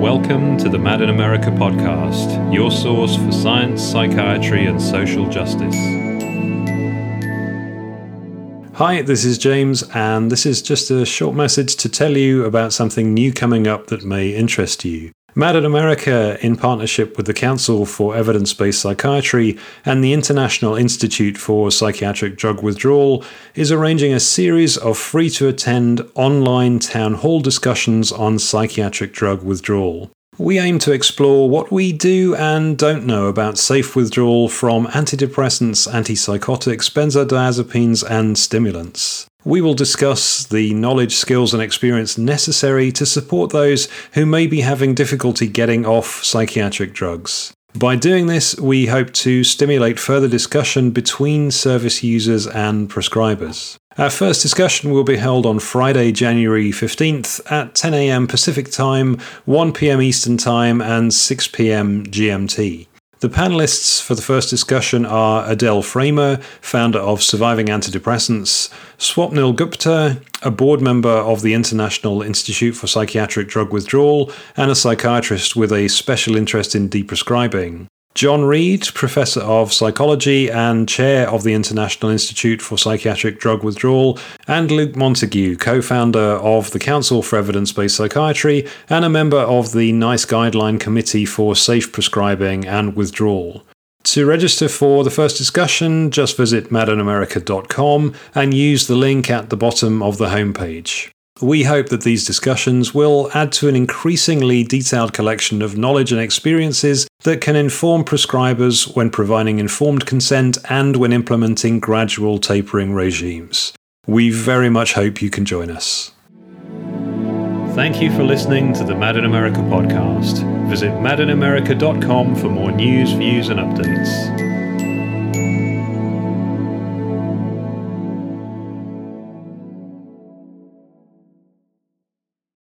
Welcome to the Mad in America podcast, your source for science, psychiatry, and social justice. Hi, this is James, and this is just a short message to tell you about something new coming up that may interest you. Mad in America, in partnership with the Council for Evidence Based Psychiatry and the International Institute for Psychiatric Drug Withdrawal, is arranging a series of free to attend online town hall discussions on psychiatric drug withdrawal. We aim to explore what we do and don't know about safe withdrawal from antidepressants, antipsychotics, benzodiazepines, and stimulants. We will discuss the knowledge, skills, and experience necessary to support those who may be having difficulty getting off psychiatric drugs. By doing this, we hope to stimulate further discussion between service users and prescribers. Our first discussion will be held on Friday, January 15th at 10am Pacific Time, 1pm Eastern Time, and 6pm GMT. The panelists for the first discussion are Adele Framer, founder of Surviving Antidepressants, Swapnil Gupta, a board member of the International Institute for Psychiatric Drug Withdrawal, and a psychiatrist with a special interest in deprescribing. John Read, Professor of Psychology and Chair of the International Institute for Psychiatric Drug Withdrawal, and Luke Montagu, co founder of the Council for Evidence Based Psychiatry and a member of the NICE Guideline Committee for Safe Prescribing and Withdrawal. To register for the first discussion, just visit madinamerica.com and use the link at the bottom of the homepage. We hope that these discussions will add to an increasingly detailed collection of knowledge and experiences that can inform prescribers when providing informed consent and when implementing gradual tapering regimes. We very much hope you can join us. Thank you for listening to the Mad in America podcast. Visit madinamerica.com for more news, views, and updates.